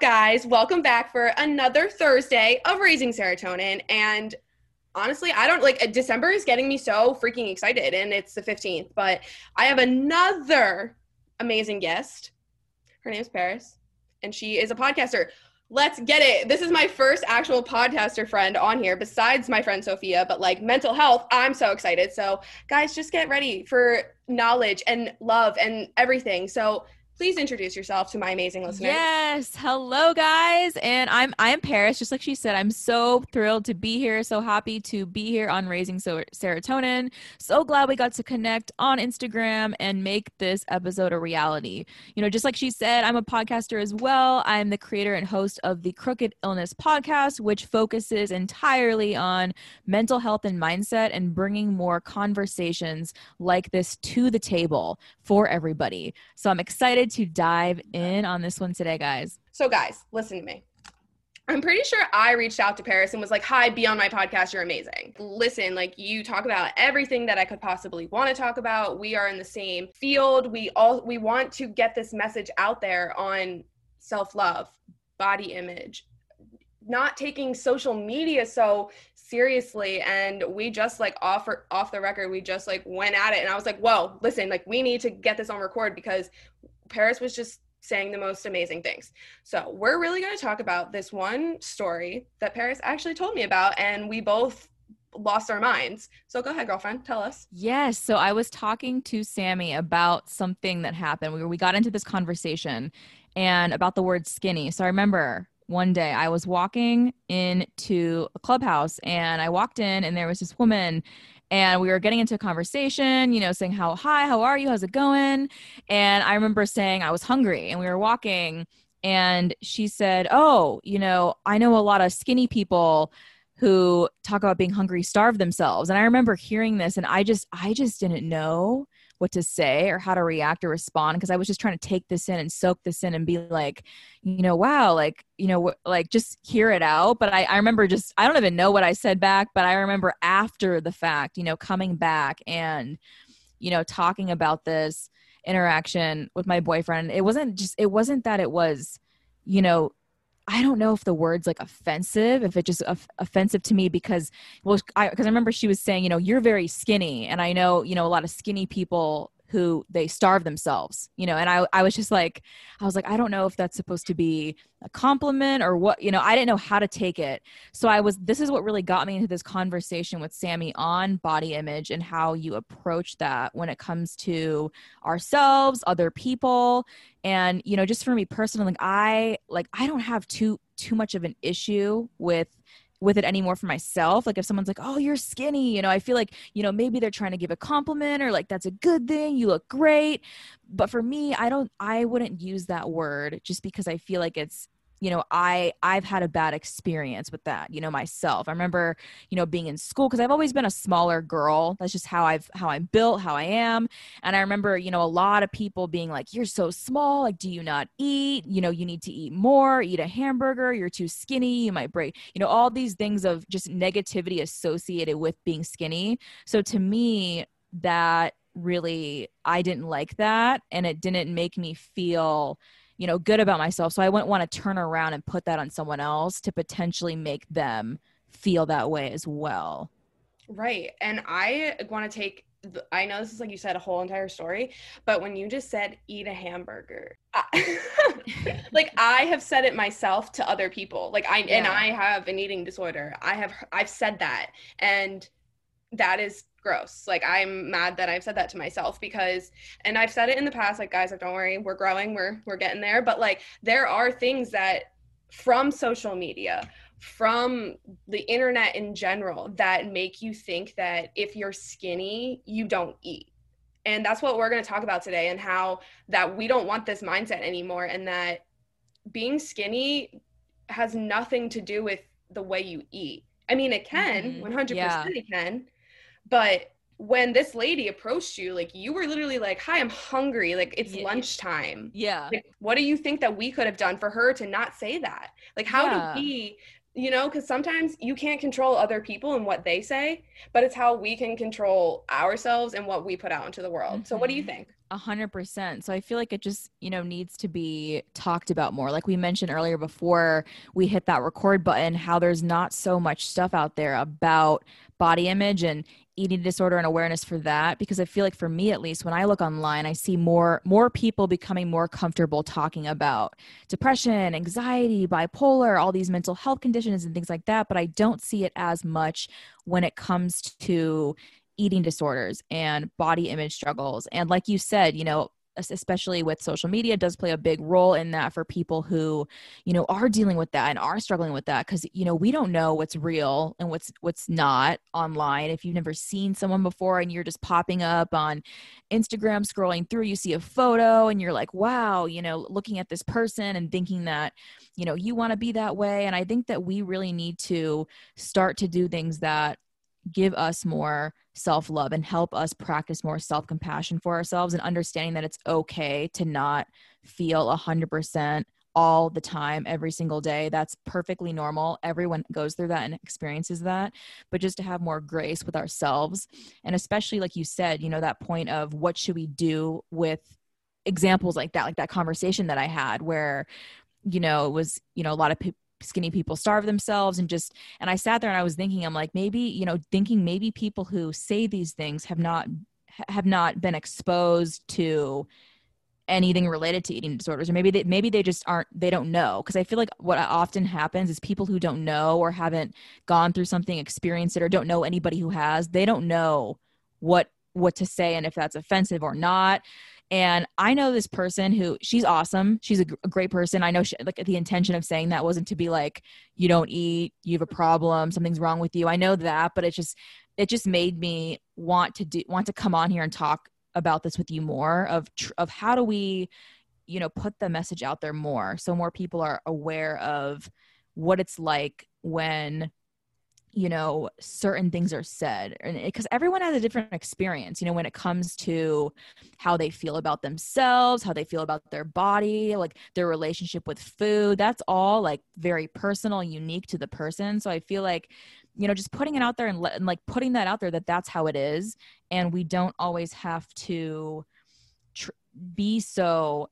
guys? Welcome back for another Thursday of Raising Serotonin. And honestly, I don't like December is getting me so freaking excited, and it's the 15th. But I have another amazing guest. Her name's Paris, and she is a podcaster. Let's get it. This is my first actual podcaster friend on here, besides my friend Sophia. But like mental health, I'm so excited. So, guys, just get ready for knowledge and love and everything. So, please introduce yourself to my amazing listeners. Yes. Hello guys. And I'm I'm Paris, just like she said. I'm so thrilled to be here. So happy to be here on Raising so- Serotonin. So glad we got to connect on Instagram and make this episode a reality. You know, just like she said, I'm a podcaster as well. I'm the creator and host of the Crooked Illness podcast, which focuses entirely on mental health and mindset and bringing more conversations like this to the table for everybody. So I'm excited to dive in on this one today, guys. So, guys, listen to me. I'm pretty sure I reached out to Paris and was like, Hi, be on my podcast. You're amazing. Listen, like you talk about everything that I could possibly want to talk about. We are in the same field. We all we want to get this message out there on self-love, body image, not taking social media so seriously and we just like offer off the record we just like went at it and i was like whoa listen like we need to get this on record because Paris was just saying the most amazing things. So, we're really going to talk about this one story that Paris actually told me about, and we both lost our minds. So, go ahead, girlfriend, tell us. Yes. So, I was talking to Sammy about something that happened. We, we got into this conversation and about the word skinny. So, I remember one day I was walking into a clubhouse and I walked in and there was this woman and we were getting into a conversation, you know, saying how hi, how are you? How's it going? And I remember saying I was hungry and we were walking and she said, "Oh, you know, I know a lot of skinny people who talk about being hungry starve themselves." And I remember hearing this and I just I just didn't know what to say or how to react or respond because I was just trying to take this in and soak this in and be like, you know, wow, like, you know, like just hear it out. But I, I remember just, I don't even know what I said back, but I remember after the fact, you know, coming back and, you know, talking about this interaction with my boyfriend. It wasn't just, it wasn't that it was, you know, I don't know if the word's like offensive, if it just offensive to me because, well, I because I remember she was saying, you know, you're very skinny, and I know, you know, a lot of skinny people who they starve themselves you know and i i was just like i was like i don't know if that's supposed to be a compliment or what you know i didn't know how to take it. So i was this is what really got me into this conversation with sammy on body image and how you approach that when it comes to ourselves other people. And you know just for me personally like i like i don't have too too much of an issue with with it anymore for myself. Like if someone's like, "Oh, you're skinny," you know, I feel like, you know, maybe they're trying to give a compliment or like that's a good thing, you look great. But for me, I don't I wouldn't use that word just because I feel like it's you know i i've had a bad experience with that you know myself. I remember you know being in school because i've always been a smaller girl. That's just how i've how i'm built how i am. And i remember you know a lot of people being like you're so small like do you not eat? You know you need to eat more eat a hamburger you're too skinny you might break you know all these things of just negativity associated with being skinny. So to me that really i didn't like that and it didn't make me feel you know good about myself so i wouldn't want to turn around and put that on someone else to potentially make them feel that way as well right and i want to take I know this is like you said a whole entire story, but when you just said eat a hamburger, I, like I have said it myself to other people. Like I yeah. and I have an eating disorder. I have I've said that and that is gross. Like I'm mad that I've said that to myself because and I've said it in the past like guys like don't worry, we're growing, we're we're getting there, but like there are things that from social media, from the internet in general that make you think that if you're skinny, you don't eat. And that's what we're going to talk about today and how that we don't want this mindset anymore and that being skinny has nothing to do with the way you eat. I mean, it can, mm-hmm. 100% yeah. it can but when this lady approached you, like you were literally like, "Hi, I'm hungry. Like it's yeah. lunchtime." Yeah. Like, what do you think that we could have done for her to not say that? Like, how yeah. do we? You know, because sometimes you can't control other people and what they say, but it's how we can control ourselves and what we put out into the world. Mm-hmm. So, what do you mm-hmm. think? A hundred percent. So I feel like it just, you know, needs to be talked about more. Like we mentioned earlier before we hit that record button, how there's not so much stuff out there about body image and eating disorder and awareness for that. Because I feel like for me at least, when I look online, I see more more people becoming more comfortable talking about depression, anxiety, bipolar, all these mental health conditions and things like that. But I don't see it as much when it comes to eating disorders and body image struggles. And like you said, you know, especially with social media does play a big role in that for people who you know are dealing with that and are struggling with that because you know we don't know what's real and what's what's not online. If you've never seen someone before and you're just popping up on instagram scrolling through you see a photo and you're like wow you know looking at this person and thinking that you know you want to be that way. And i think that we really need to start to do things that give us more self love and help us practice more self compassion for ourselves and understanding that it's okay to not feel 100% all the time, every single day. That's perfectly normal. Everyone goes through that and experiences that. But just to have more grace with ourselves, and especially, like you said, you know, that point of what should we do with examples like that, like that conversation that I had where, you know, it was, you know, a lot of people skinny people starve themselves and just and i sat there and i was thinking i'm like maybe you know thinking maybe people who say these things have not have not been exposed to anything related to eating disorders or maybe they maybe they just aren't they don't know. Because i feel like what often happens is people who don't know or haven't gone through something experienced it or don't know anybody who has they don't know what what to say and if that's offensive or not and I know this person who she's awesome. She's a, a great person. I know she, like the intention of saying that wasn't to be like you don't eat, you have a problem, something's wrong with you. I know that, but it just it just made me want to do want to come on here and talk about this with you more of tr- of how do we you know put the message out there more so more people are aware of what it's like when you know certain things are said And because everyone has a different experience you know when it comes to how they feel about themselves how they feel about their body like their relationship with food that's all like very personal unique to the person so i feel like you know just putting it out there and, and like putting that out there that that's how it is and we don't always have to tr- be so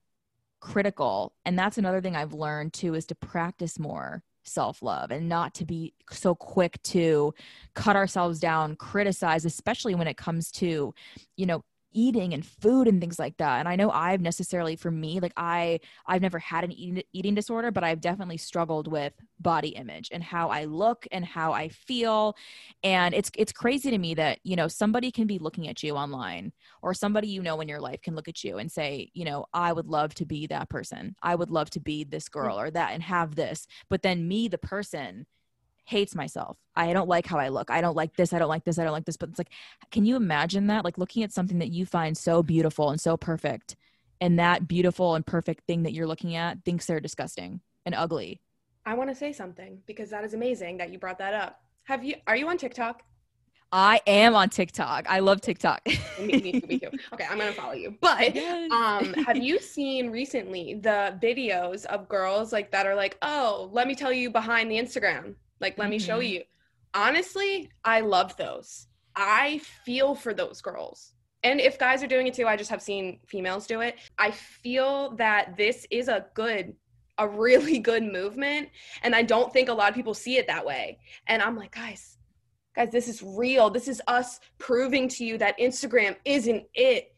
critical and that's another thing i've learned too is to practice more self love and not to be so quick to cut ourselves down, criticize, especially when it comes to, you know, eating and food and things like that and i know i've necessarily for me like i i've never had an eating, eating disorder but i've definitely struggled with body image and how i look and how i feel and it's it's crazy to me that you know somebody can be looking at you online or somebody you know in your life can look at you and say you know i would love to be that person. I would love to be this mm. girl or that and have this but then me the person hates myself. I don't like how I look. I don't like this. I don't like this. I don't like this. But it's like, can you imagine that? Like looking at something that you find so beautiful and so perfect, and that beautiful and perfect thing that you're looking at thinks they're disgusting and ugly. I want to say something because that is amazing that you brought that up. Have you? Are you on TikTok? I am on TikTok. I love TikTok. me, me, too, me too. Okay, I'm gonna follow you. But yes. um, have you seen recently the videos of girls like that are like, oh, let me tell you behind the Instagram. Like, let mm-hmm. me show mm-hmm. you. Honestly, I love those. I feel for those girls. And if guys are doing it too, I just have seen females do it. I feel that this is a good, a really good movement. And I don't think a lot of people see it that way. And I'm like, guys, guys, this is real. This is us proving to you that Instagram isn't it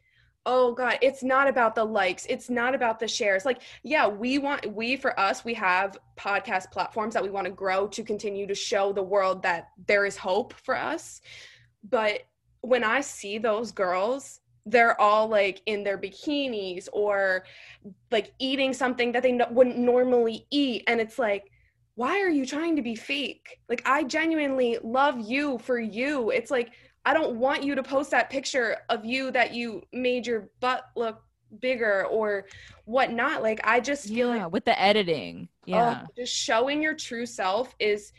oh god it's not about the likes it's not about the shares. Like yeah we want we for us we have podcast platforms that we want to grow to continue to show the world that there is hope for us. But when i see those girls they're all like in their bikinis or like eating something that they no- wouldn't normally eat and it's like why are you trying to be fake? Like i genuinely love you for you. It's like I don't want you to post that picture of you that you made your butt look bigger or whatnot. Like I just feel yeah, like with the editing. Oh, yeah. just showing your true self is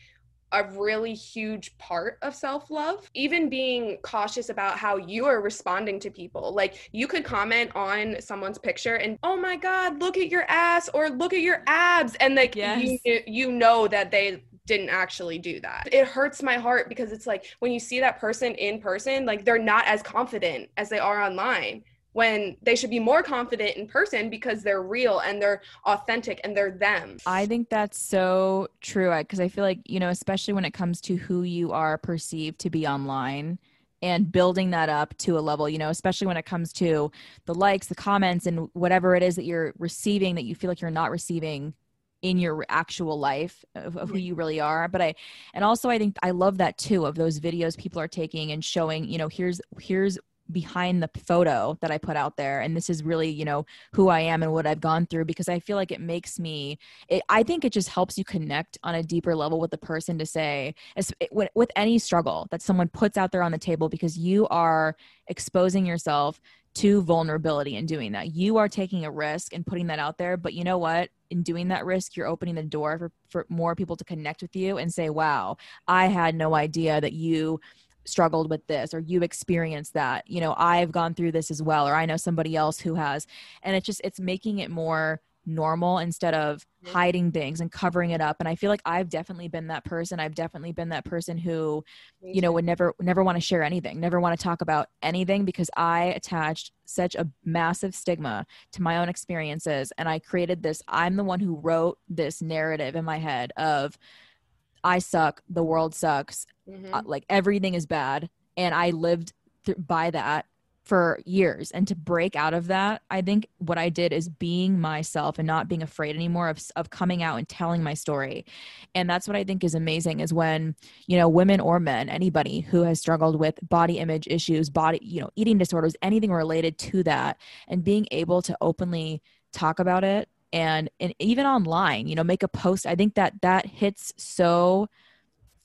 a really huge part of self love. Even being cautious about how you are responding to people. Like you could comment on someone's picture and, oh my God, look at your ass or look at your abs. And like yes. you, you know that they didn't actually do that. It hurts my heart because it's like when you see that person in person, like they're not as confident as they are online. when they should be more confident in person because they're real and they're authentic and they're them. I think that's so true because I feel like, you know, especially when it comes to who you are perceived to be online and building that up to a level, you know, especially when it comes to the likes, the comments, and whatever it is that you're receiving that you feel like you're not receiving in your actual life of, of, who you really are but i and also i think i love that too of those videos people are taking and showing you know here's here's behind the photo that I put out there and this is really you know who I am and what I've gone through because I feel like it makes me it, I think it just helps you connect on a deeper level with the person to say with any struggle that someone puts out there on the table because you are exposing yourself to vulnerability in doing that. You are taking a risk and putting that out there but you know what? In doing that risk you're opening the door for, for more people to connect with you and say wow I had no idea that you struggled with this or you experienced that. You know i've gone through this as well or i know somebody else who has. And it's just it's making it more normal instead of hiding things and covering it up. And i feel like i've definitely been that person. I've definitely been that person who you know would never never want to share anything never want to talk about anything because i attached such a massive stigma to my own experiences. And i created this i'm the one who wrote this narrative in my head of I suck, the world sucks, mm-hmm. uh, like everything is bad. And I lived th- by that for years. And to break out of that, I think what I did is being myself and not being afraid anymore of, of coming out and telling my story. And that's what I think is amazing is when, you know, women or men, anybody who has struggled with body image issues, body, you know, eating disorders, anything related to that, and being able to openly talk about it and and even online you know make a post i think that that hits so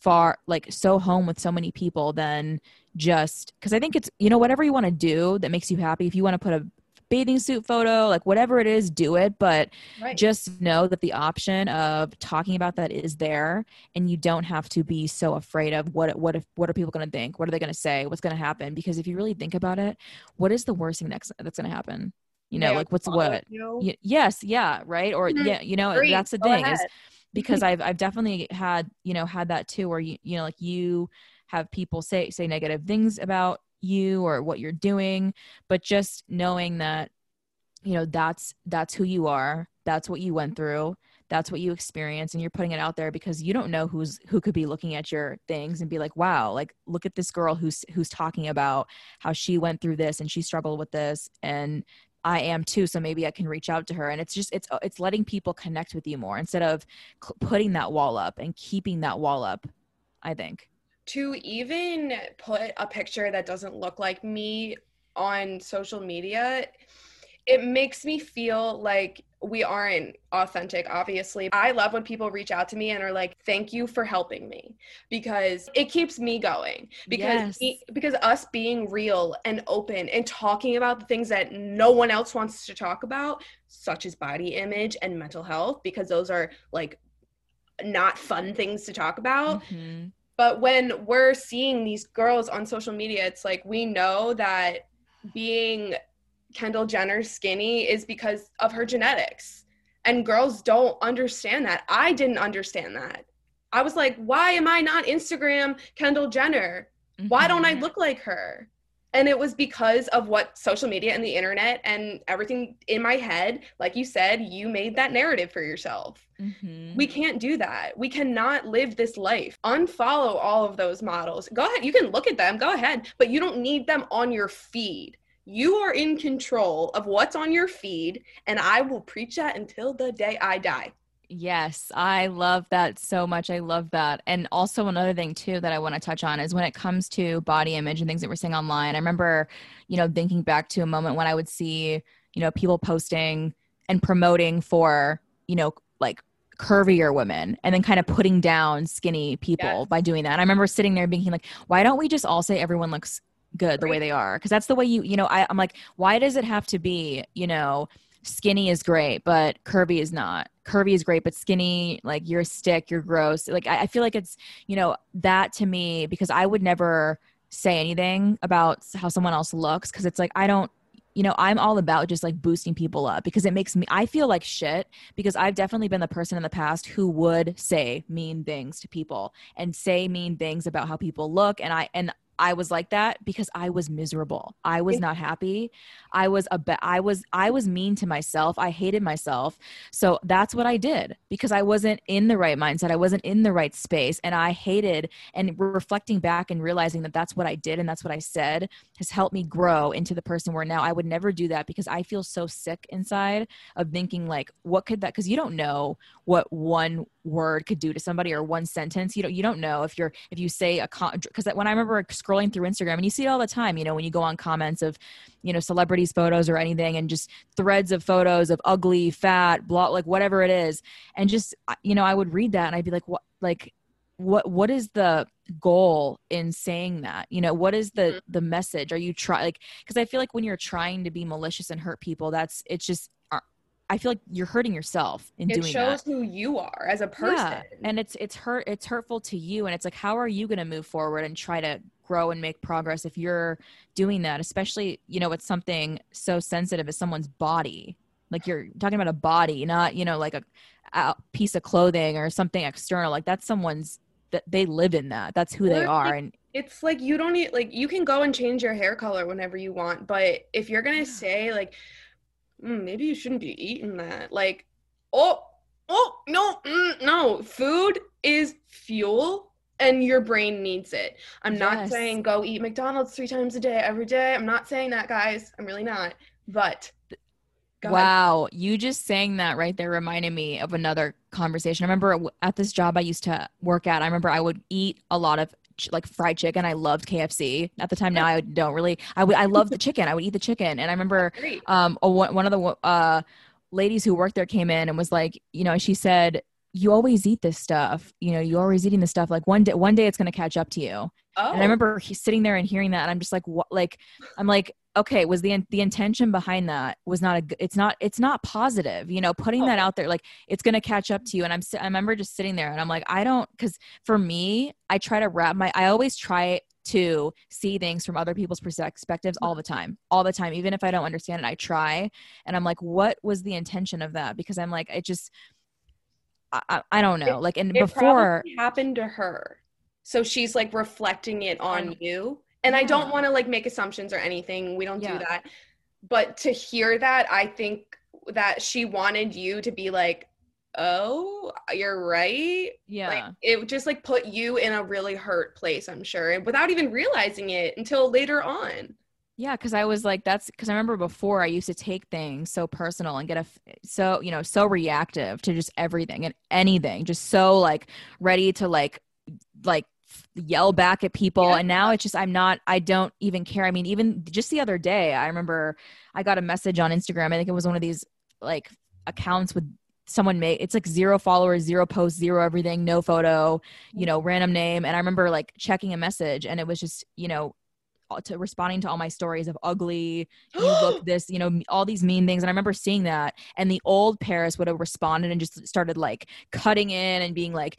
far like so home with so many people than just because i think it's you know whatever you want to do that makes you happy if you want to put a bathing suit photo like whatever it is do it but right. just know that the option of talking about that is there and you don't have to be so afraid of what what if what are people going to think what are they going to say what's going to happen because if you really think about it what is the worst thing next that's going to happen you know like what's what y- yes yeah right or mm-hmm. yeah you know Great. that's the Go thing ahead. is because mm-hmm. i've i've definitely had you know had that too where you you know like you have people say say negative things about you or what you're doing but just knowing that you know that's that's who you are that's what you went through that's what you experience and you're putting it out there because you don't know who's who could be looking at your things and be like wow like look at this girl who's who's talking about how she went through this and she struggled with this and I am too, so maybe I can reach out to her. And it's just it's uh, it's letting people connect with you more instead of putting that wall up and keeping that wall up. I think to even put a picture that doesn't look like me on social media, it makes me feel like we aren't authentic obviously i love when people reach out to me and are like thank you for helping me because it keeps me going because yes. because us being real and open and talking about the things that no one else wants to talk about such as body image and mental health because those are like not fun things to talk about mm-hmm. but when we're seeing these girls on social media it's like we know that being Kendall Jenner skinny is because of her genetics. And girls don't understand that. I didn't understand that. I was like, why am I not Instagram Kendall Jenner? Why don't I mm-hmm. look like her? And it was because of what social media and the internet and everything in my head, like you said, you made that narrative for yourself. Mm-hmm. We can't do that. We cannot live this life. Unfollow all of those models. Go ahead. You can look at them, go ahead, but you don't need them on your feed. You are in control of what's on your feed, and I will preach that until the day I die. Yes, I love that so much. I love that. And also, another thing, too, that I want to touch on is when it comes to body image and things that we're seeing online. I remember, you know, thinking back to a moment when I would see, you know, people posting and promoting for, you know, like curvier women and then kind of putting down skinny people yes. by doing that. And I remember sitting there thinking like, why don't we just all say everyone looks good the way they are because that's the way you you know I, i'm like why does it have to be you know skinny is great but curvy is not curvy is great but skinny like you're a stick you're gross like I, I feel like it's you know that to me because i would never say anything about how someone else looks because it's like i don't you know, I'm all about just like boosting people up because it makes me, I feel like shit because I've definitely been the person in the past who would say mean things to people and say mean things about how people look. And I, and I was like that because I was miserable. I was not happy. I was a I was I was mean to myself. I hated myself. So that's what I did because I wasn't in the right mindset. I wasn't in the right space and I hated and reflecting back and realizing that that's what I did and that's what I said has helped me grow into the person where now I would never do that because I feel so sick inside of thinking like what could that cuz you don't know what one word could do to somebody or one sentence. You don't you don't know if you're if you say a because when I remember scrolling through Instagram and you see it all the time, you know, when you go on comments of, you know, celebrities photos or anything and just threads of photos of ugly, fat, blah like whatever it is. And just you know, I would read that and I'd be like what like what what is the goal in saying that you know what is the mm-hmm. the message are you try like because i feel like when you're trying to be malicious and hurt people that's it's just I feel like you're hurting yourself in doing it doing shows who you are as a person. Yeah. And it's it's hurt it's hurtful to you and it's like how are you going to move forward and try to grow and make progress if you're doing that, especially, you know, it's something so sensitive as someone's body. Like you're talking about a body, not, you know, like a, a piece of clothing or something external. Like that's someone's that they live in that. That's who they are and it's like you don't need like you can go and change your hair color whenever you want, but if you're going to say like mm, maybe you shouldn't be eating that. Like, oh, oh, no, mm, no. Food is fuel and your brain needs it. I'm yes. not saying go eat McDonald's three times a day every day. I'm not saying that, guys. I'm really not. But wow, you just saying that right there reminded me of another conversation. I remember at this job I used to work at, I remember I would eat a lot of like fried chicken. I loved KFC at the time. Now I don't really. I would. I love the chicken. I would eat the chicken. And I remember um a, one of the uh ladies who worked there came in and was like, you know, she said, "You always eat this stuff. You know, you're always eating this stuff. Like one day, one day it's going to catch up to you." Oh. And I oh. remember he's sitting there and hearing that, and I'm just like, what? Like, I'm like, okay, was the the intention behind that was not a. It's not. It's not positive. You know, putting oh. that out there, like it's gonna catch up to you. And I'm. I remember just sitting there, and I'm like, I don't, because for me, I try to wrap my. I always try to see things from other people's perspectives all the time all the time even if i don't understand it i try and i'm like what was the intention of that because i'm like it just i, I don't know. It, like and before happened to her. So she's like reflecting it on you. And yeah. i don't want to like make assumptions or anything. We don't yeah. do that. But to hear that i think that she wanted you to be like oh you're right. Yeah. like, it just like put you in a really hurt place i'm sure and without even realizing it until later on yeah because i was like that's because i remember before i used to take things so personal and get a so you know so reactive to just everything and anything just so like ready to like like yell back at people. Yeah. and now it's just i'm not i don't even care. I mean even just the other day i remember i got a message on instagram. I think it was one of these like accounts with someone made it's like zero followers zero posts zero everything no photo you know random name. And i remember like checking a message and it was just you know to responding to all my stories of ugly, you look this, you know, all these mean things. And I remember seeing that. And the old Paris would have responded and just started like cutting in and being like,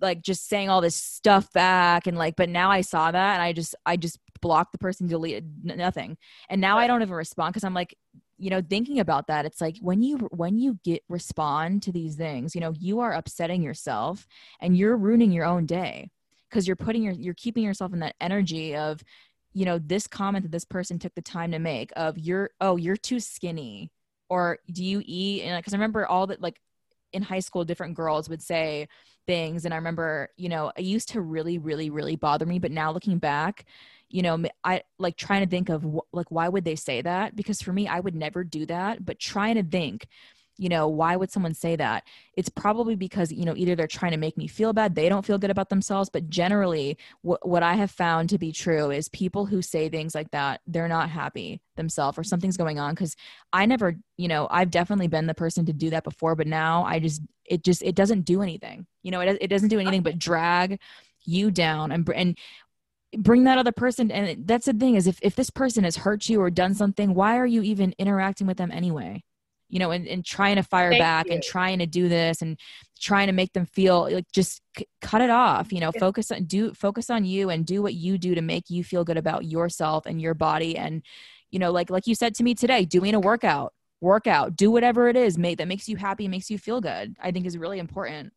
like just saying all this stuff back. And like, but now I saw that and I just, I just blocked the person, deleted nothing. And now I don't even respond because I'm like, you know thinking about that it's like when you when you get respond to these things you know you are upsetting yourself and you're ruining your own day because you're putting your you're keeping yourself in that energy of you know this comment that this person took the time to make of you're oh you're too skinny or do you eat? And because i remember all that like in high school different girls would say things and i remember you know it used to really really really bother me but now looking back you know i like trying to think of like why would they say that? Because for me i would never do that but trying to think you know why would someone say that? It's probably because you know either they're trying to make me feel bad they don't feel good about themselves but generally wh- what i have found to be true is people who say things like that they're not happy themselves or something's going on because i never you know i've definitely been the person to do that before but now i just it just it doesn't do anything. You know it, it doesn't do anything but drag you down and and bring that other person and that's the thing is if, if this person has hurt you or done something why are you even interacting with them anyway you know, and, and trying to fire Thank back you. and trying to do this and trying to make them feel like just c- cut it off, you know, yeah. focus on do focus on you and do what you do to make you feel good about yourself and your body. And, you know, like, like you said to me today, doing a workout, workout, do whatever it is, that makes you happy, makes you feel good, I think is really important.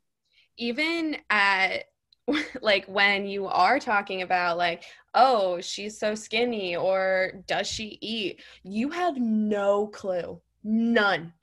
Even at like when you are talking about like oh she's so skinny or does she eat you have no clue none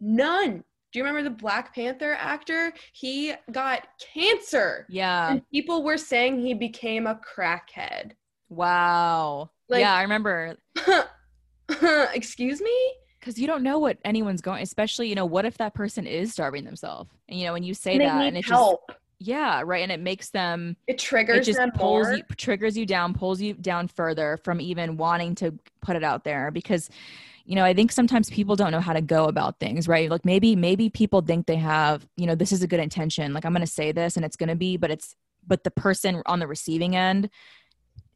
none do you remember the black panther actor he got cancer Yeah. and people were saying he became a crackhead Wow. Like- yeah, I remember excuse me because you don't know what anyone's going. Especially, you know, what if that person is starving themselves? And you know, when you say they that, and it help just yeah, right, and it makes them it it triggers just them pulls more you triggers you down pulls you down further from even wanting to put it out there because you know i think sometimes people don't know how to go about things right? Like maybe maybe people think they have you know this is a good intention like i'm going to say this and it's going to be but it's but the person on the receiving end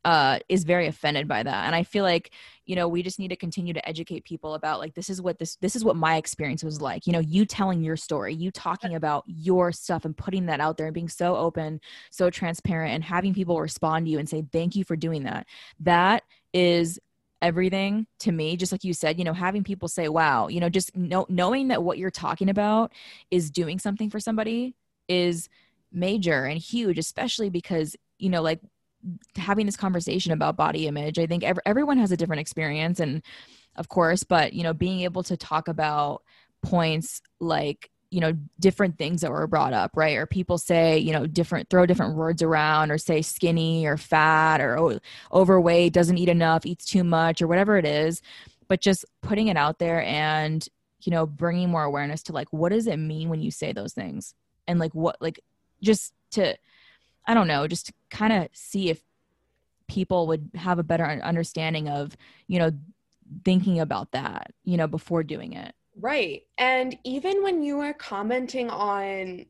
uh is very offended by that. And i feel like you know we just need to continue to educate people about like this is what this this is what my experience was like. You know you telling your story you talking about your stuff and putting that out there and being so open so transparent and having people respond to you and say thank you for doing that. That is everything to me just like you said you know having people say wow you know just know, knowing that what you're talking about is doing something for somebody is major and huge especially because you know like having this conversation about body image i think ev- everyone has a different experience and of course but you know being able to talk about points like you know different things that were brought up right? Or people say you know different throw different words around or say skinny or fat or oh, overweight doesn't eat enough eats too much or whatever it is. But just putting it out there and you know bringing more awareness to like what does it mean when you say those things? And like what like just to i don't know just to kind of see if people would have a better understanding of you know thinking about that you know before doing it Right. And even when you are commenting on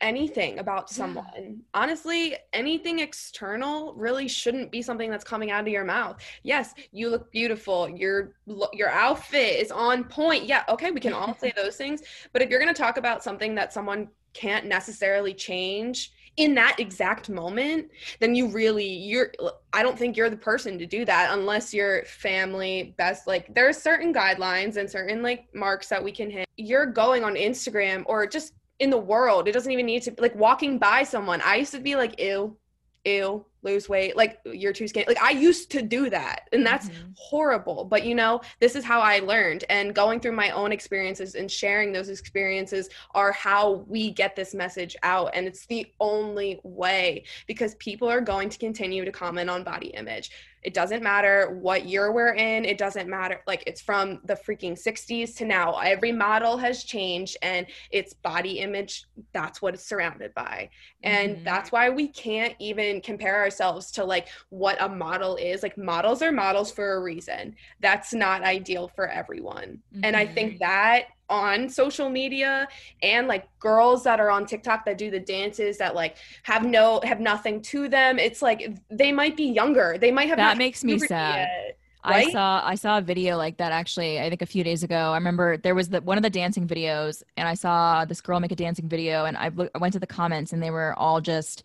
anything about Yeah. someone, honestly, anything external really shouldn't be something that's coming out of your mouth. Yes, you look beautiful. Your your outfit is on point. Yeah, okay, we can all say those things, but if you're going to talk about something that someone can't necessarily change in that exact moment, then you really you're I don't think you're the person to do that unless your family best like there are certain guidelines and certain like marks that we can hit. You're going on Instagram or just in the world. It doesn't even need to like walking by someone. I used to be like ew, ew, lose weight, like you're too skinny. Like I used to do that. And that's Mhm. horrible. But you know, this is how I learned. And going through my own experiences and sharing those experiences are how we get this message out. And it's the only way because people are going to continue to comment on body image. It doesn't matter what year we're in. It doesn't matter. Like it's from the freaking 60s to now. Every model has changed and it's body image. That's what it's surrounded by. And Mhm. that's why we can't even compare ourselves to like what a model is. Like models are models for a reason. That's not ideal for everyone. And I think that on social media and like girls that are on TikTok that do the dances that like have no have nothing to them. It's like they might be younger. They might have That makes me sad. yet. I saw I saw a video like that actually. I think a few days ago. I remember there was the one of the dancing videos, and I saw this girl make a dancing video, and I, look, I went to the comments, and they were all just,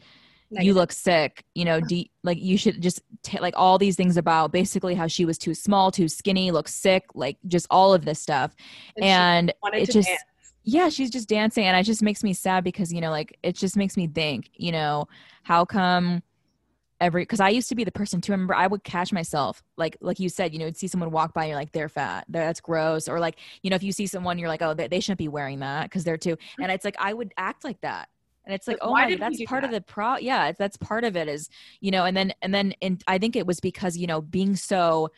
"You look sick," you know, like you should just ta like all these things about basically how she was too small, too skinny, looks sick, like just all of this stuff, And and it just dance. yeah she's just dancing and it just makes me sad because you know like it just makes me think you know how come every because i used to be the person to remember i would catch myself like like you said you know you'd see someone walk by and you're like they're fat that's gross or like you know if you see someone you're like oh they, they shouldn't be wearing that because they're too and mm-hmm. it's like i would act like that and it's like, Like, oh my that's part of the pro yeah that's part of it is you know and then and then and i think it was because you know being so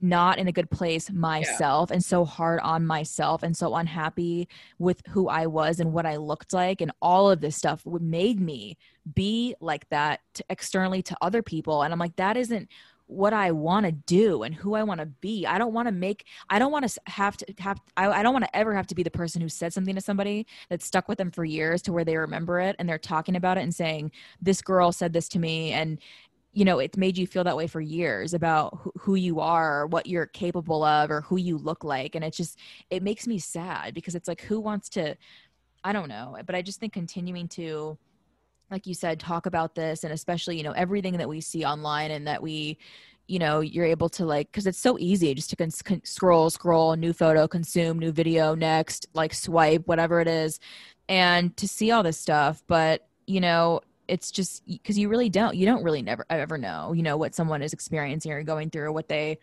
not in a good place myself and so hard on myself and so unhappy with who I was and what I looked like and all of this stuff made me be like that to externally to other people. And I'm like that isn't what I want to do and who I want to be. I don't want to make I don't want to have to have I, I don't want to ever have to be the person who said something to somebody that stuck with them for years to where they remember it and they're talking about it and saying this girl said this to me and you know it's made you feel that way for years about who, who you are what you're capable of or who you look like and it's just it makes me sad because it's like who wants to i don't know but i just think continuing to like you said talk about this and especially you know everything that we see online and that we you know you're able to like because it's so easy just to con- scroll scroll new photo consume new video next like swipe whatever it is and to see all this stuff but you know it's just because you really don't you don't really never ever know you know what someone is experiencing or going through or what they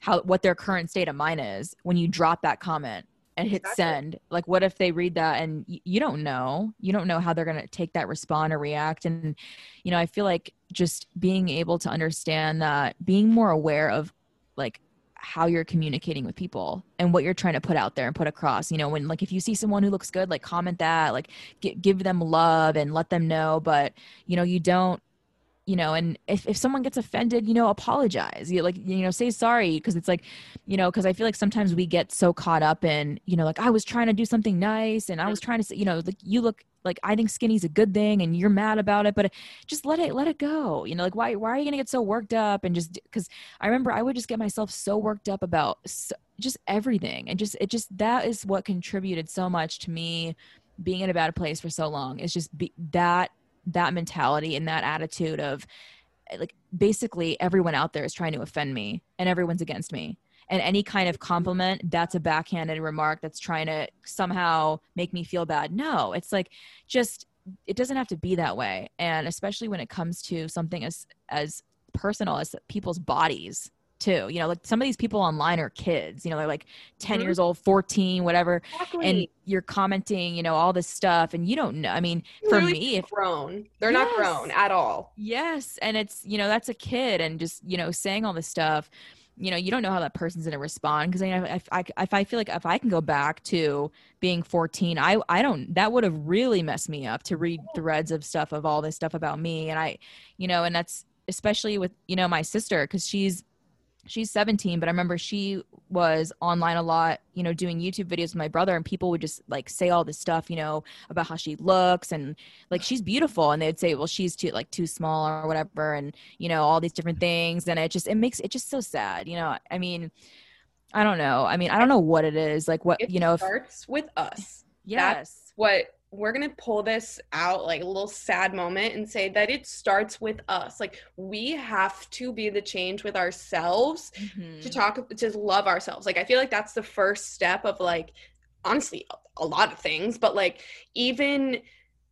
how what their current state of mind is when you drop that comment and hit exactly. send. Like what if they read that and y- you don't know. You don't know how they're going to take that respond or react. And you know i feel like just being able to understand that being more aware of like how you're communicating with people and what you're trying to put out there and put across. You know when like if you see someone who looks good like comment that like g- give them love and let them know. But you know you don't you know and if, if someone gets offended you know apologize. You like you know say sorry because it's like you know because i feel like sometimes we get so caught up in you know like i was trying to do something nice and i was trying to say you know like you look like i think skinny's a good thing and you're mad about it but just let it let it go. You know like why why are you gonna get so worked up and just because i remember i would just get myself so worked up about so, just everything and just it just that is what contributed so much to me being in a bad place for so long is just be, that that mentality and that attitude of eh, like basically everyone out there is trying to offend me and everyone's against me. And any kind of compliment that's a backhanded remark that's trying to somehow make me feel bad. No it's like just it doesn't have to be that way. And especially when it comes to something as as personal as people's bodies too. You know, like some of these people online are kids, you know, they're like 10 mm-hmm. years old, 14, whatever. Exactly. And you're commenting, you know, all this stuff and you don't know. I mean, for me, if grown, they're yes, not grown at all. Yes. And it's, you know, that's a kid and just, you know, saying all this stuff, you know, you don't know how that person's going to respond. Cause I, if I, if I feel like if I can go back to being 14, I, I don't, that would have really messed me up to read threads of stuff of all this stuff about me. And I, you know, and that's, especially with you know my sister because she's she's 17 but i remember she was online a lot you know doing youtube videos with my brother and people would just like say all this stuff you know about how she looks and like she's beautiful and they'd say well she's too like too small or whatever and you know all these different things and it just it makes it just so sad you know i mean i don't know i mean i don't know what it is like what it you know starts if, with us. Yes. That's what we're going to pull this out like a little sad moment and say that it starts with us. Like we have to be the change with ourselves mm-hmm. to talk to love ourselves. Like I feel like that's the first step of like honestly a lot of things, but like even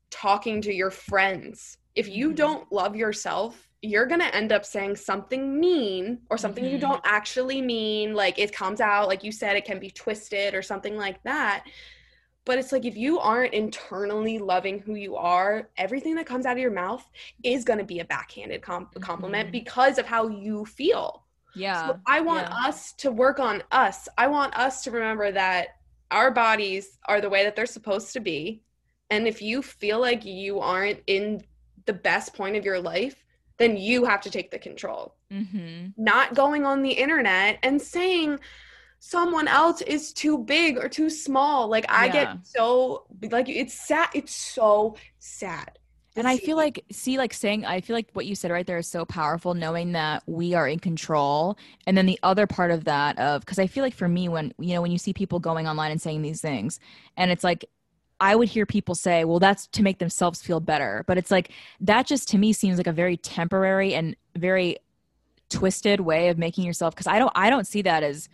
talking to your friends. If you mm-hmm. don't love yourself, you're going to end up saying something mean or something mm-hmm. you don't actually mean. Like it comes out like you said it can be twisted or something like that but it's like if you aren't internally loving who you are, everything that comes out of your mouth is going to be a backhanded com- compliment mm-hmm. because of how you feel. Yeah. So I want yeah. us to work on us. I want us to remember that our bodies are the way that they're supposed to be. And if you feel like you aren't in the best point of your life, then you have to take the control. Mm-hmm. Not going on the internet and saying, someone else is too big or too small. Like I yeah. get so like it's sad. It's so sad. And I feel like, see, like saying, I feel like what you said right there is so powerful, knowing that we are in control. And then the other part of that, of because I feel like for me, when you know, when you see people going online and saying these things, and it's like, I would hear people say, well, that's to make themselves feel better. But it's like, that just to me seems like a very temporary and very twisted way of making yourself, because I don't, I don't see that as,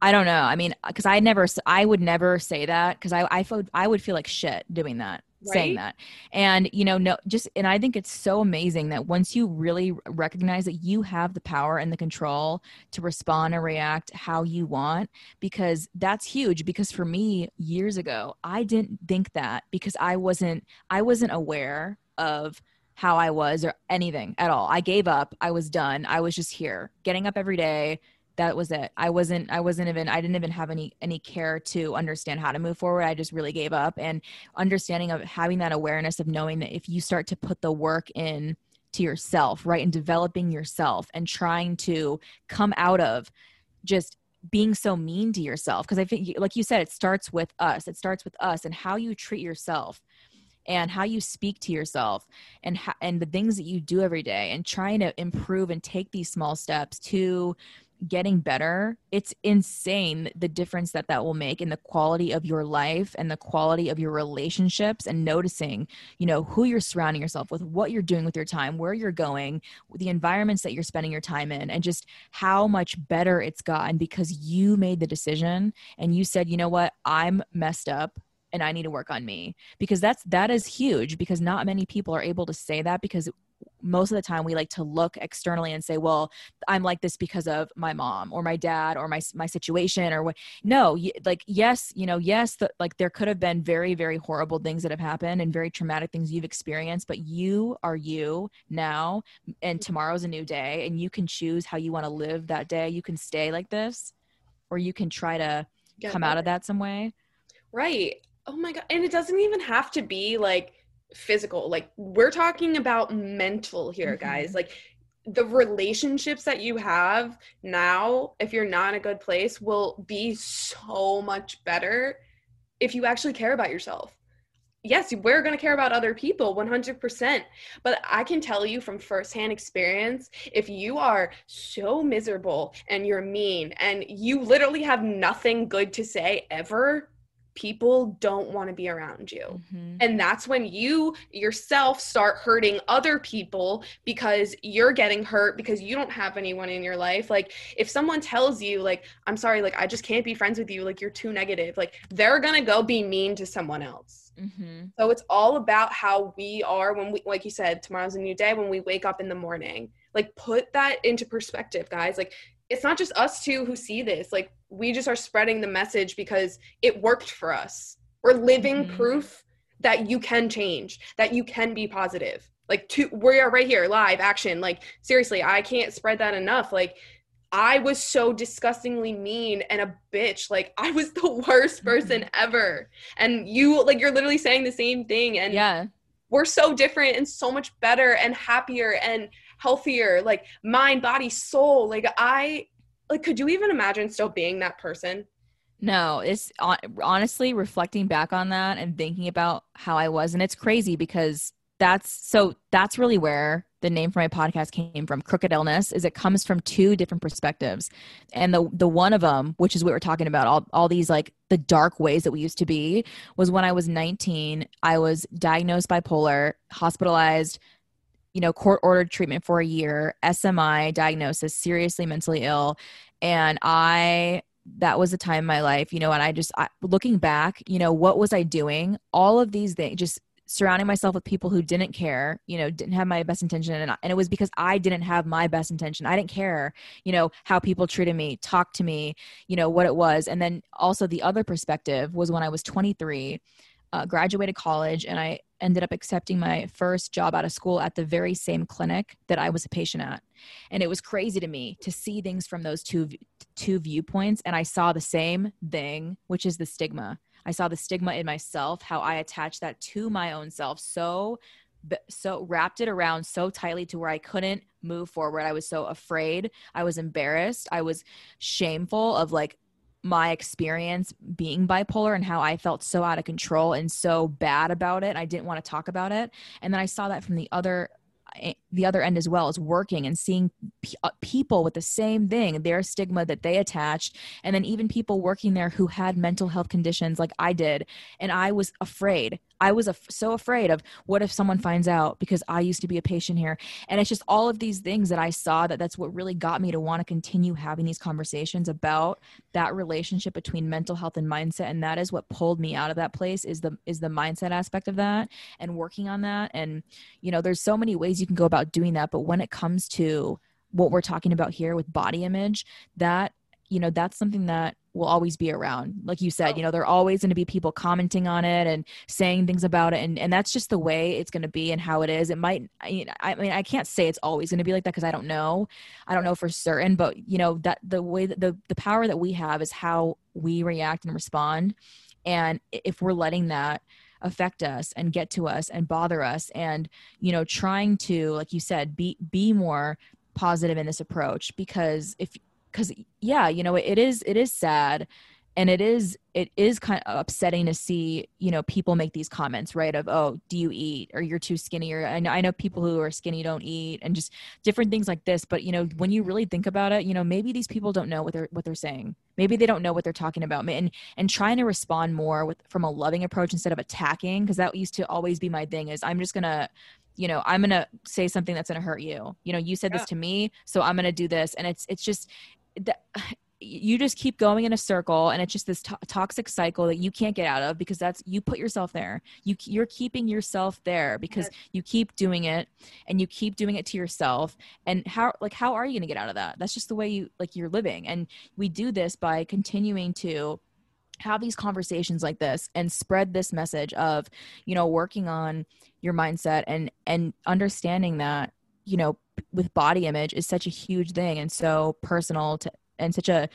I don't know. I mean, because I never, I would never say that because I, I, I would feel like shit doing that, right? saying that. And, you know, no, just, and I think it's so amazing that once you really recognize that you have the power and the control to respond and react how you want, because that's huge. Because for me, years ago, I didn't think that because I wasn't, I wasn't aware of, how I was or anything at all. I gave up. I was done. I was just here, getting up every day, that was it. I wasn't i wasn't even i didn't even have any any care to understand how to move forward. I just really gave up. And understanding of having that awareness of knowing that if you start to put the work in to yourself right and developing yourself and trying to come out of just being so mean to yourself because i think like you said it starts with us. It starts with us and how you treat yourself and how you speak to yourself and ha- and the things that you do every day and trying to improve and take these small steps to getting better it's insane the difference that that will make in the quality of your life and the quality of your relationships and noticing you know who you're surrounding yourself with what you're doing with your time where you're going the environments that you're spending your time in and just how much better it's gotten because you made the decision and you said you know what? I'm messed up and I need to work on me. Because that's that is huge because not many people are able to say that because most of the time we like to look externally and say well i'm like this because of my mom or my dad or my my situation or what. No like yes you know yes the, like there could have been very very horrible things that have happened and very traumatic things you've experienced but you are you now and mm-hmm. tomorrow's a new day and you can choose how you want to live that day. You can stay like this or you can try to Get come better. out of that some way. Right. Oh my god. And it doesn't even have to be like physical like we're talking about mental here mm-hmm. guys. Like the relationships that you have now if you're not in a good place will be so much better if you actually care about yourself. Yes we're going to care about other people 100% but i can tell you from firsthand experience if you are so miserable and you're mean and you literally have nothing good to say ever people don't want to be around you. Mm-hmm. And that's when you yourself start hurting other people because you're getting hurt because you don't have anyone in your life. Like if someone tells you like I'm sorry like I just can't be friends with you like you're too negative, like they're going to go be mean to someone else. Mm-hmm. So it's all about how we are when we like you said tomorrow's a new day when we wake up in the morning. Like put that into perspective, guys. Like it's not just us two who see this. Like we just are spreading the message because it worked for us. We're living mm-hmm. proof that you can change, that you can be positive. Like to we are right here, live action. Like seriously, I can't spread that enough. Like I was so disgustingly mean and a bitch. Like I was the worst person mm-hmm. ever. And you like you're literally saying the same thing and yeah. We're so different and so much better and happier and healthier, like mind, body, soul. Like I like could you even imagine still being that person? No, it's honestly reflecting back on that and thinking about how I was and it's crazy because that's so that's really where the name for my podcast came from crooked illness is it comes from two different perspectives and the the one of them which is what we're talking about all, all these like the dark ways that we used to be was when i was 19 i was diagnosed bipolar hospitalized you know, court ordered treatment for a year, SMI diagnosis, seriously mentally ill. And I, that was a time in my life, you know, and I just, I, looking back, you know, what was I doing? All of these things, just surrounding myself with people who didn't care, you know, didn't have my best intention. And, and it was because I didn't have my best intention. I didn't care, you know, how people treated me, talked to me, you know, what it was. And then also the other perspective was when I was 23 uh, graduated college and I ended up accepting my first job out of school at the very same clinic that I was a patient at. And it was crazy to me to see things from those two two viewpoints and I saw the same thing, which is the stigma. I saw the stigma in myself, how I attached that to my own self so so wrapped it around so tightly to where I couldn't move forward. I was so afraid. I was embarrassed. I was shameful of like my experience being bipolar and how I felt so out of control and so bad about it. I didn't want to talk about it. And then I saw that from the other Eh, the other end as well is working and seeing p- uh, people with the same thing their stigma that they attached. And then even people working there who had mental health conditions like i did. And i was afraid. I was af- so afraid of what if someone finds out because i used to be a patient here. And it's just all of these things that i saw that that's what really got me to want to continue having these conversations about that relationship between mental health and mindset. And that is what pulled me out of that place is the is the mindset aspect of that and working on that. And you know there's so many ways you can go about doing that but when it comes to what we're talking about here with body image that you know that's something that will always be around. Like you said oh. you know there are always going to be people commenting on it and saying things about it and and that's just the way it's going to be and how it is. It might I mean, I mean i can't say it's always going to be like that because i don't know. I don't know for certain but you know that the way that the the power that we have is how we react and respond and if we're letting that affect us and get to us and bother us and you know trying to like you said be be more positive in this approach because if because yeah you know it is it is sad and it is it is kind of upsetting to see you know people make these comments right of oh do you eat? Or you're too skinny? Or I know, I know people who are skinny don't eat and just different things like this but you know when you really think about it you know maybe these people don't know what they're what they're saying. Maybe they don't know what they're talking about. And and trying to respond more with from a loving approach instead of attacking because that used to always be my thing is i'm just gonna you know i'm gonna say something that's gonna hurt you. You know you said yeah. this to me so i'm gonna do this. And it's it's just that you just keep going in a circle and it's just this to- toxic cycle that you can't get out of because that's you put yourself there. You you're keeping yourself there because yes. you keep doing it and you keep doing it to yourself. And how like how are you going to get out of that? That's just the way you like you're living. And we do this by continuing to have these conversations like this and spread this message of you know working on your mindset and and understanding that you know with body image is such a huge thing and so personal to and such a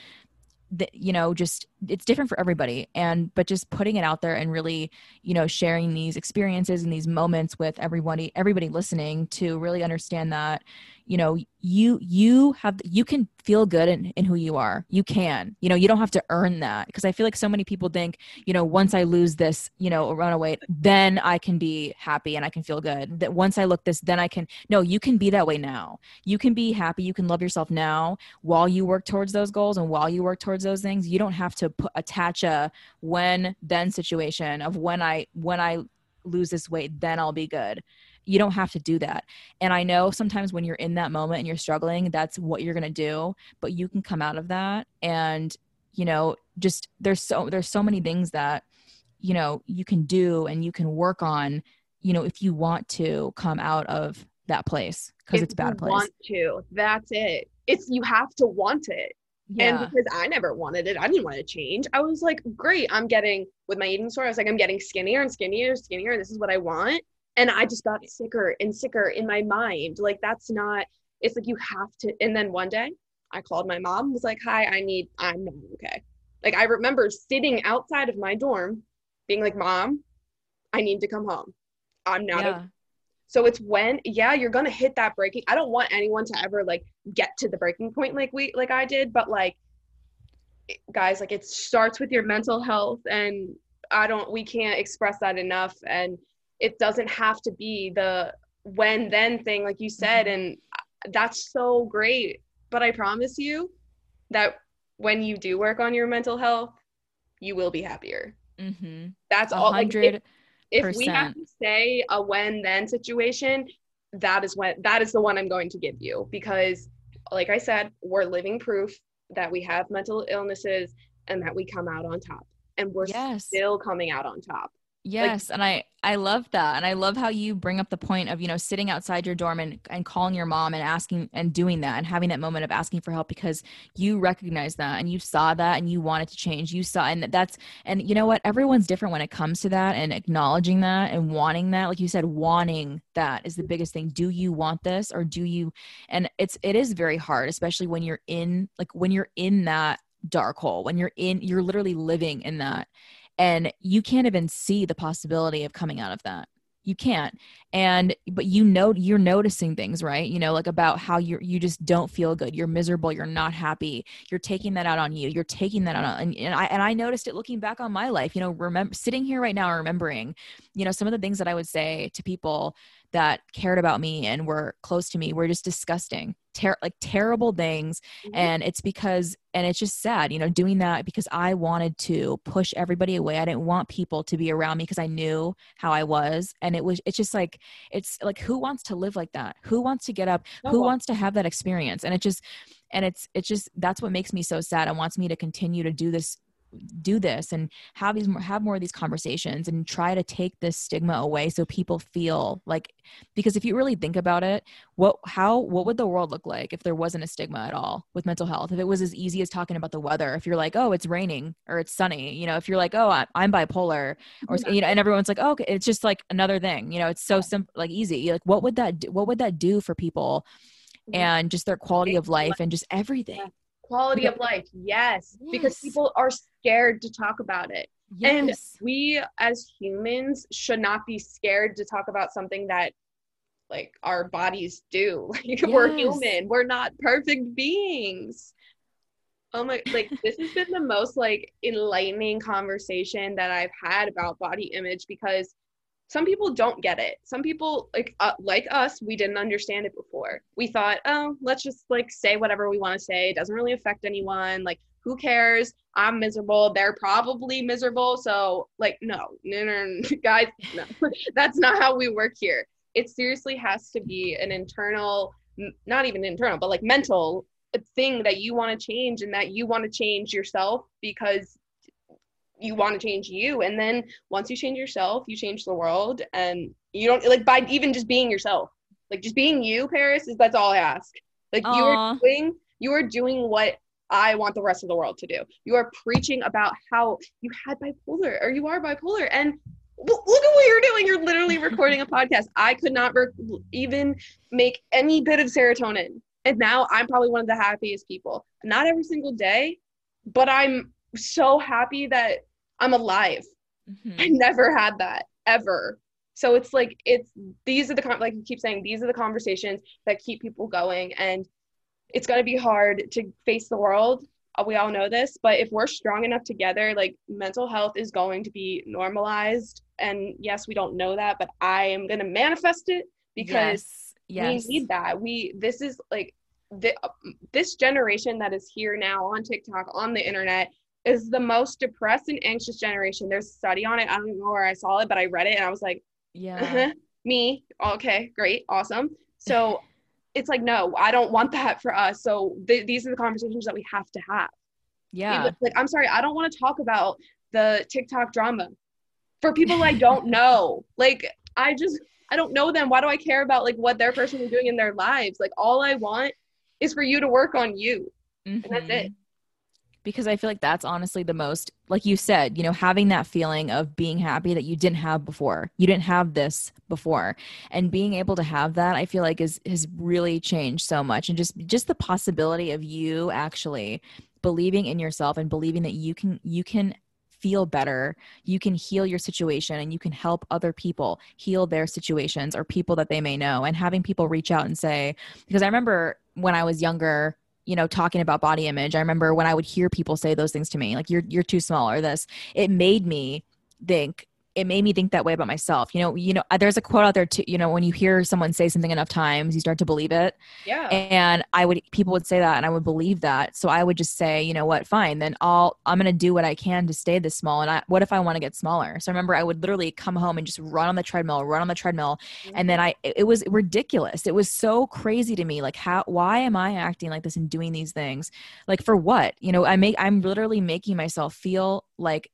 you know just it's different for everybody. And but just putting it out there and really you know sharing these experiences and these moments with everybody everybody listening to really understand that you know you you have you can feel good in, in who you are. You can you know you don't have to earn that. Because i feel like so many people think you know once i lose this you know run away then i can be happy and i can feel good. That once i look this then i can no you can be that way now. You can be happy. You can love yourself now while you work towards those goals and while you work towards those things. You don't have to put, attach a when then situation of when i when i lose this weight then i'll be good you don't have to do that and i know sometimes when you're in that moment and you're struggling that's what you're going to do but you can come out of that and you know just there's so there's so many things that you know you can do and you can work on you know if you want to come out of that place because it's a bad place You want to that's it it's you have to want it yeah. And because I never wanted it, I didn't want to change. I was like, great, I'm getting with my eating disorder, I was like, I'm getting skinnier and skinnier and skinnier. This is what I want and i just got sicker and sicker in my mind like that's not it's like you have to and then one day i called my mom was like hi i need i'm not okay like i remember sitting outside of my dorm being like mom i need to come home i'm not yeah. okay. so it's when yeah you're gonna hit that breaking i don't want anyone to ever like get to the breaking point like we like i did but like guys like it starts with your mental health and i don't we can't express that enough and it doesn't have to be the when then thing like you said mm-hmm. and that's so great but i promise you that when you do work on your mental health you will be happier mm-hmm. that's all like, if, if we have to say a when then situation that is when that is the one i'm going to give you because like i said we're living proof that we have mental illnesses and that we come out on top and we're yes. still coming out on top Yes, like, and I I love that. And I love how you bring up the point of, you know, sitting outside your dorm and, and calling your mom and asking and doing that and having that moment of asking for help because you recognize that and you saw that and you wanted to change. You saw and that's and you know what? Everyone's different when it comes to that and acknowledging that and wanting that. Like you said, wanting that is the biggest thing. Do you want this or do you and it's it is very hard, especially when you're in like when you're in that dark hole, when you're in you're literally living in that and you can't even see the possibility of coming out of that. You can't. And but you know you're noticing things right? You know like about how you you just don't feel good. You're miserable. You're not happy. You're taking that out on you. You're taking that out and, and i and i noticed it looking back on my life you know remember sitting here right now remembering you know some of the things that i would say to people that cared about me and were close to me were just disgusting ter- like terrible things mm-hmm. and it's because and it's just sad you know doing that because i wanted to push everybody away i didn't want people to be around me because i knew how i was and it was it's just like it's like who wants to live like that who wants to get up no who one. wants to have that experience and it just and it's it's just that's what makes me so sad and wants me to continue to do this do this and have these more have more of these conversations and try to take this stigma away so people feel like because if you really think about it what how what would the world look like if there wasn't a stigma at all with mental health? If it was as easy as talking about the weather if you're like oh it's raining or it's sunny you know if you're like oh i'm bipolar or you know and everyone's like oh okay. it's just like another thing you know it's so simple like easy like what would that do, what would that do for people? And just their quality of life and just everything quality of life yes. yes. because people are scared to talk about it yes. and we as humans should not be scared to talk about something that like our bodies do like yes. we're human we're not perfect beings oh my like this has been the most like enlightening conversation that i've had about body image because some people don't get it. Some people like uh, like us we didn't understand it before. We thought oh let's just like say whatever we want to say. It doesn't really affect anyone. Like who cares? I'm miserable. They're probably miserable. So like no no no, no guys no. That's not how we work here. It seriously has to be an internal not even internal but like mental thing that you want to change and that you want to change yourself because you want to change you and then once you change yourself you change the world and you don't like by even just being yourself like just being you paris is that's all i ask like you are doing you are doing what I want the rest of the world to do. You are preaching about how you had bipolar or you are bipolar. And look at what you're doing. You're literally recording a podcast. I could not rec- even make any bit of serotonin. And now I'm probably one of the happiest people. Not every single day, but I'm so happy that I'm alive. Mm-hmm. I never had that ever. So it's like it's these are the like you keep saying these are the conversations that keep people going and it's going to be hard to face the world uh, we all know this but if we're strong enough together like mental health is going to be normalized and yes we don't know that but i am going to manifest it because yes. yes. we need that we this is like the, this generation that is here now on tiktok on the internet is the most depressed and anxious generation. There's a study on it. I don't know where i saw it but i read it and i was like yeah. uh-huh, me. Okay great awesome. So it's like no i don't want that for us. So th- these are the conversations that we have to have. Yeah. like i'm sorry i don't want to talk about the tiktok drama. For people i don't know like i just i don't know them. Why do i care about like what they're personally doing in their lives? Like all i want is for you to work on you. Mm-hmm. and that's it. Mm-hmm because I feel like that's honestly the most, like you said, you know, having that feeling of being happy that you didn't have before. You didn't have this before, and being able to have that, I feel like is has really changed so much, and just just the possibility of you actually believing in yourself and believing that you can you can feel better. You can heal your situation and you can help other people heal their situations or people that they may know. And having people reach out and say because i remember when i was younger you know talking about body image i remember when i would hear people say those things to me like you're you're too small or this it made me think it made me think that way about myself. You know, you know, there's a quote out there too, you know, when you hear someone say something enough times, you start to believe it. Yeah. And I would people would say that and I would believe that. So I would just say, you know what, fine, then I'll I'm gonna do what I can to stay this small. And I what if I want to get smaller? So I remember I would literally come home and just run on the treadmill, run on the treadmill. Mm-hmm. And then I it was ridiculous. It was so crazy to me. Like how why am I acting like this and doing these things? Like for what? You know, I make I'm literally making myself feel like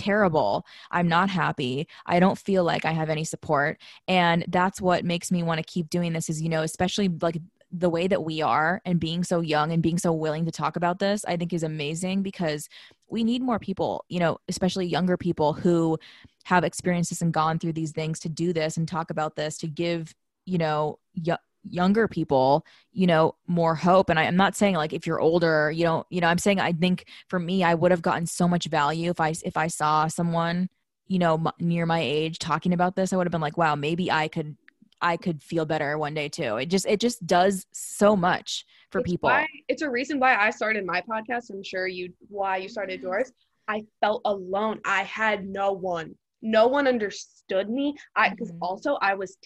terrible. I'm not happy. I don't feel like I have any support. And that's what makes me want to keep doing this is, you know, especially like the way that we are and being so young and being so willing to talk about this, I think is amazing because we need more people, you know, especially younger people who have experienced this and gone through these things to do this and talk about this to give, you know, y- younger people you know more hope. And I, am not saying like if you're older you know you know i'm saying i think for me i would have gotten so much value if i if i saw someone you know m- near my age talking about this. I would have been like wow maybe i could i could feel better one day too. It just it just does so much for it's people. why, it's a reason why i started my podcast. I'm sure you why you started yours. I felt alone. I had no one. No one understood me. I because mm-hmm. also i was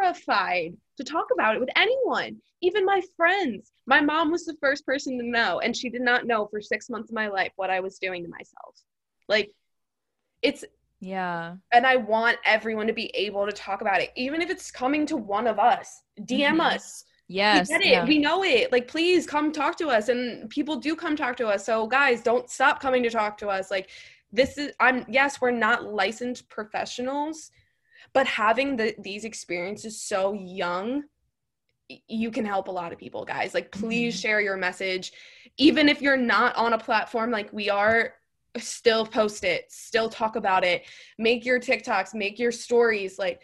terrified to talk about it with anyone, even my friends. My mom was the first person to know, and she did not know for six months of my life what I was doing to myself. Like, it's yeah. And I want everyone to be able to talk about it, even if it's coming to one of us. DM mm-hmm. us. Yes. We get it. Yeah. We know it. Like, please come talk to us. And people do come talk to us. So, guys, don't stop coming to talk to us. Like, this is, I'm, yes, we're not licensed professionals, but having the, these experiences so young you can help a lot of people guys. Like please mm-hmm. share your message. Even if you're not on a platform like we are still post it still talk about it. Make your tiktoks make your stories. Like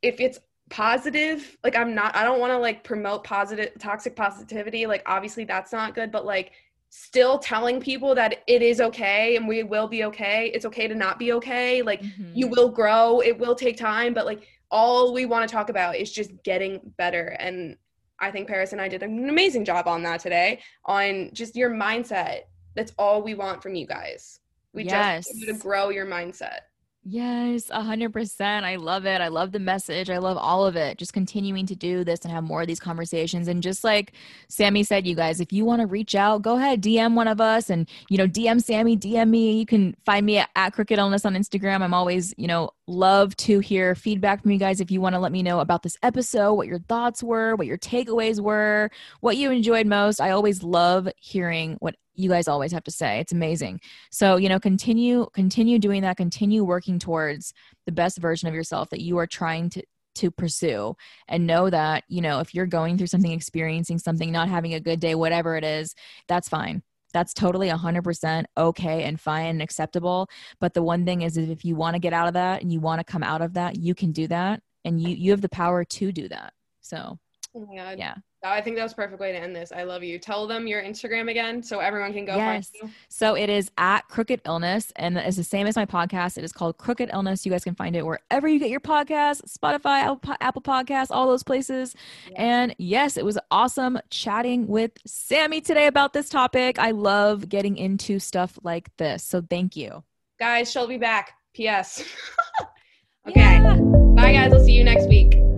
if it's positive like i'm not i don't want to like promote positive toxic positivity. Like obviously that's not good but like still telling people that it is okay and we will be okay. It's okay to not be okay. Like mm-hmm. you will grow, it will take time, but like all we want to talk about is just getting better. And I think Paris and I did an amazing job on that today on just your mindset. That's all we want from you guys. We yes. just want you to grow your mindset. Yes, a hundred percent. I love it. I love the message. I love all of it. Just continuing to do this and have more of these conversations. And just like Sammy said, you guys, if you want to reach out, go ahead, DM one of us and, you know, DM Sammy, DM me. You can find me at, at Crooked Illness on Instagram. I'm always, you know, love to hear feedback from you guys. If you want to let me know about this episode, what your thoughts were, what your takeaways were, what you enjoyed most. I always love hearing what you guys always have to say. It's amazing. So you know continue continue doing that. Continue working towards the best version of yourself that you are trying to to pursue. And know that you know if you're going through something experiencing something not having a good day whatever it is that's fine. That's totally 100% okay and fine and acceptable. But the one thing is if you want to get out of that and you want to come out of that you can do that. And you you have the power to do that. So oh yeah I think that was perfect way to end this. I love you. Tell them your Instagram again so everyone can go yes. So it is at Crooked Illness and it's the same as my podcast. It is called Crooked Illness. You guys can find it wherever you get your podcasts, Spotify, Apple Podcasts, all those places. And yes, it was awesome chatting with Sammy today about this topic. I love getting into stuff like this. So thank you. Guys, she'll be back. P.S. okay. Yeah. Bye, guys.